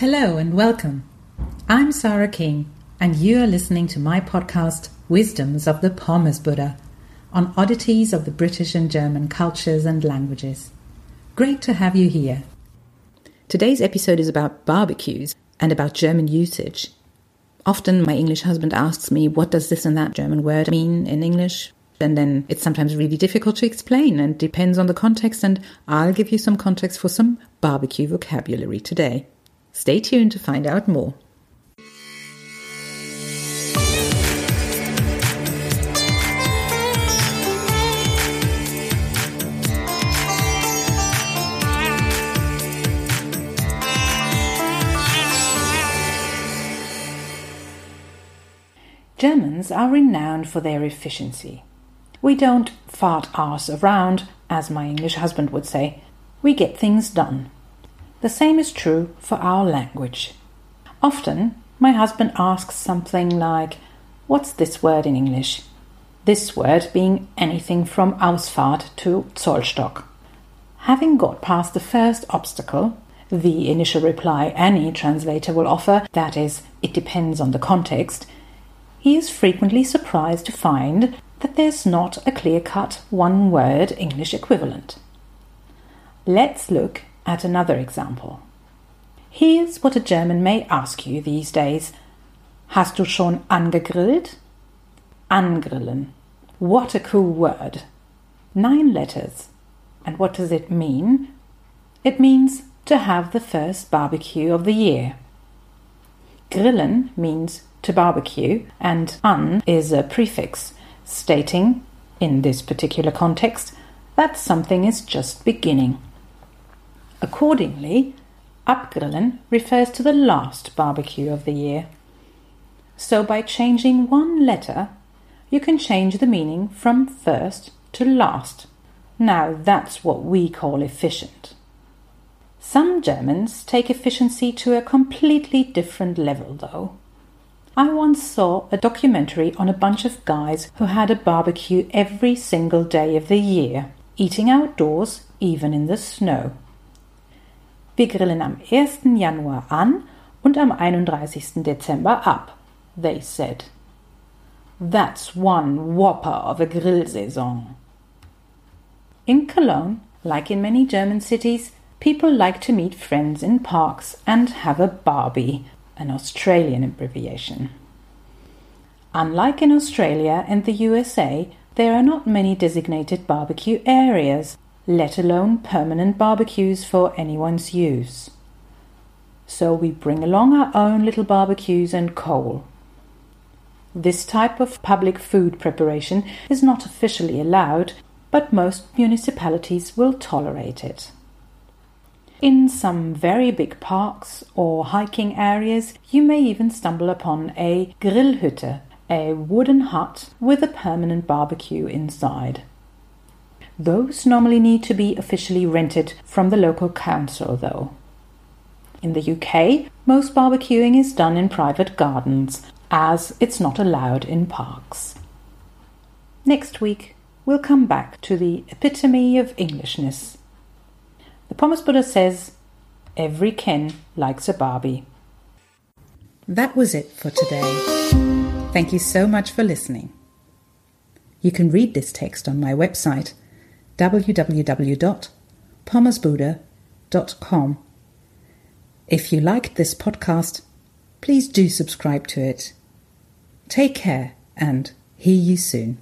Hello and welcome. I'm Sarah King, and you are listening to my podcast, Wisdoms of the Pommes Buddha, on oddities of the British and German cultures and languages. Great to have you here. Today's episode is about barbecues and about German usage. Often my English husband asks me, what does this and that German word mean in English? And then it's sometimes really difficult to explain and depends on the context, and I'll give you some context for some barbecue vocabulary today. Stay tuned to find out more. Germans are renowned for their efficiency. We don't fart arse around, as my English husband would say. We get things done. The same is true for our language. Often, my husband asks something like, What's this word in English? This word being anything from Ausfahrt to Zollstock. Having got past the first obstacle, the initial reply any translator will offer, that is, it depends on the context, he is frequently surprised to find that there's not a clear cut one word English equivalent. Let's look at another example. Here's what a German may ask you these days Hast du schon angegrillt? Angrillen. What a cool word. Nine letters. And what does it mean? It means to have the first barbecue of the year. Grillen means to barbecue, and an is a prefix stating, in this particular context, that something is just beginning. Accordingly, abgrillen refers to the last barbecue of the year. So by changing one letter, you can change the meaning from first to last. Now that's what we call efficient. Some Germans take efficiency to a completely different level, though. I once saw a documentary on a bunch of guys who had a barbecue every single day of the year, eating outdoors, even in the snow. Wir grillen am 1. Januar an und am 31. Dezember ab, they said. That's one whopper of a grill saison. In Cologne, like in many German cities, people like to meet friends in parks and have a barbie, an Australian abbreviation. Unlike in Australia and the USA, there are not many designated barbecue areas, let alone permanent barbecues for anyone's use. So we bring along our own little barbecues and coal. This type of public food preparation is not officially allowed, but most municipalities will tolerate it. In some very big parks or hiking areas, you may even stumble upon a Grillhütte, a wooden hut with a permanent barbecue inside. Those normally need to be officially rented from the local council, though. In the UK, most barbecuing is done in private gardens, as it's not allowed in parks. Next week, we'll come back to the epitome of Englishness the Pommes Buddha says, Every Ken likes a Barbie. That was it for today. Thank you so much for listening. You can read this text on my website www.pommesbuddha.com. If you liked this podcast, please do subscribe to it. Take care and hear you soon.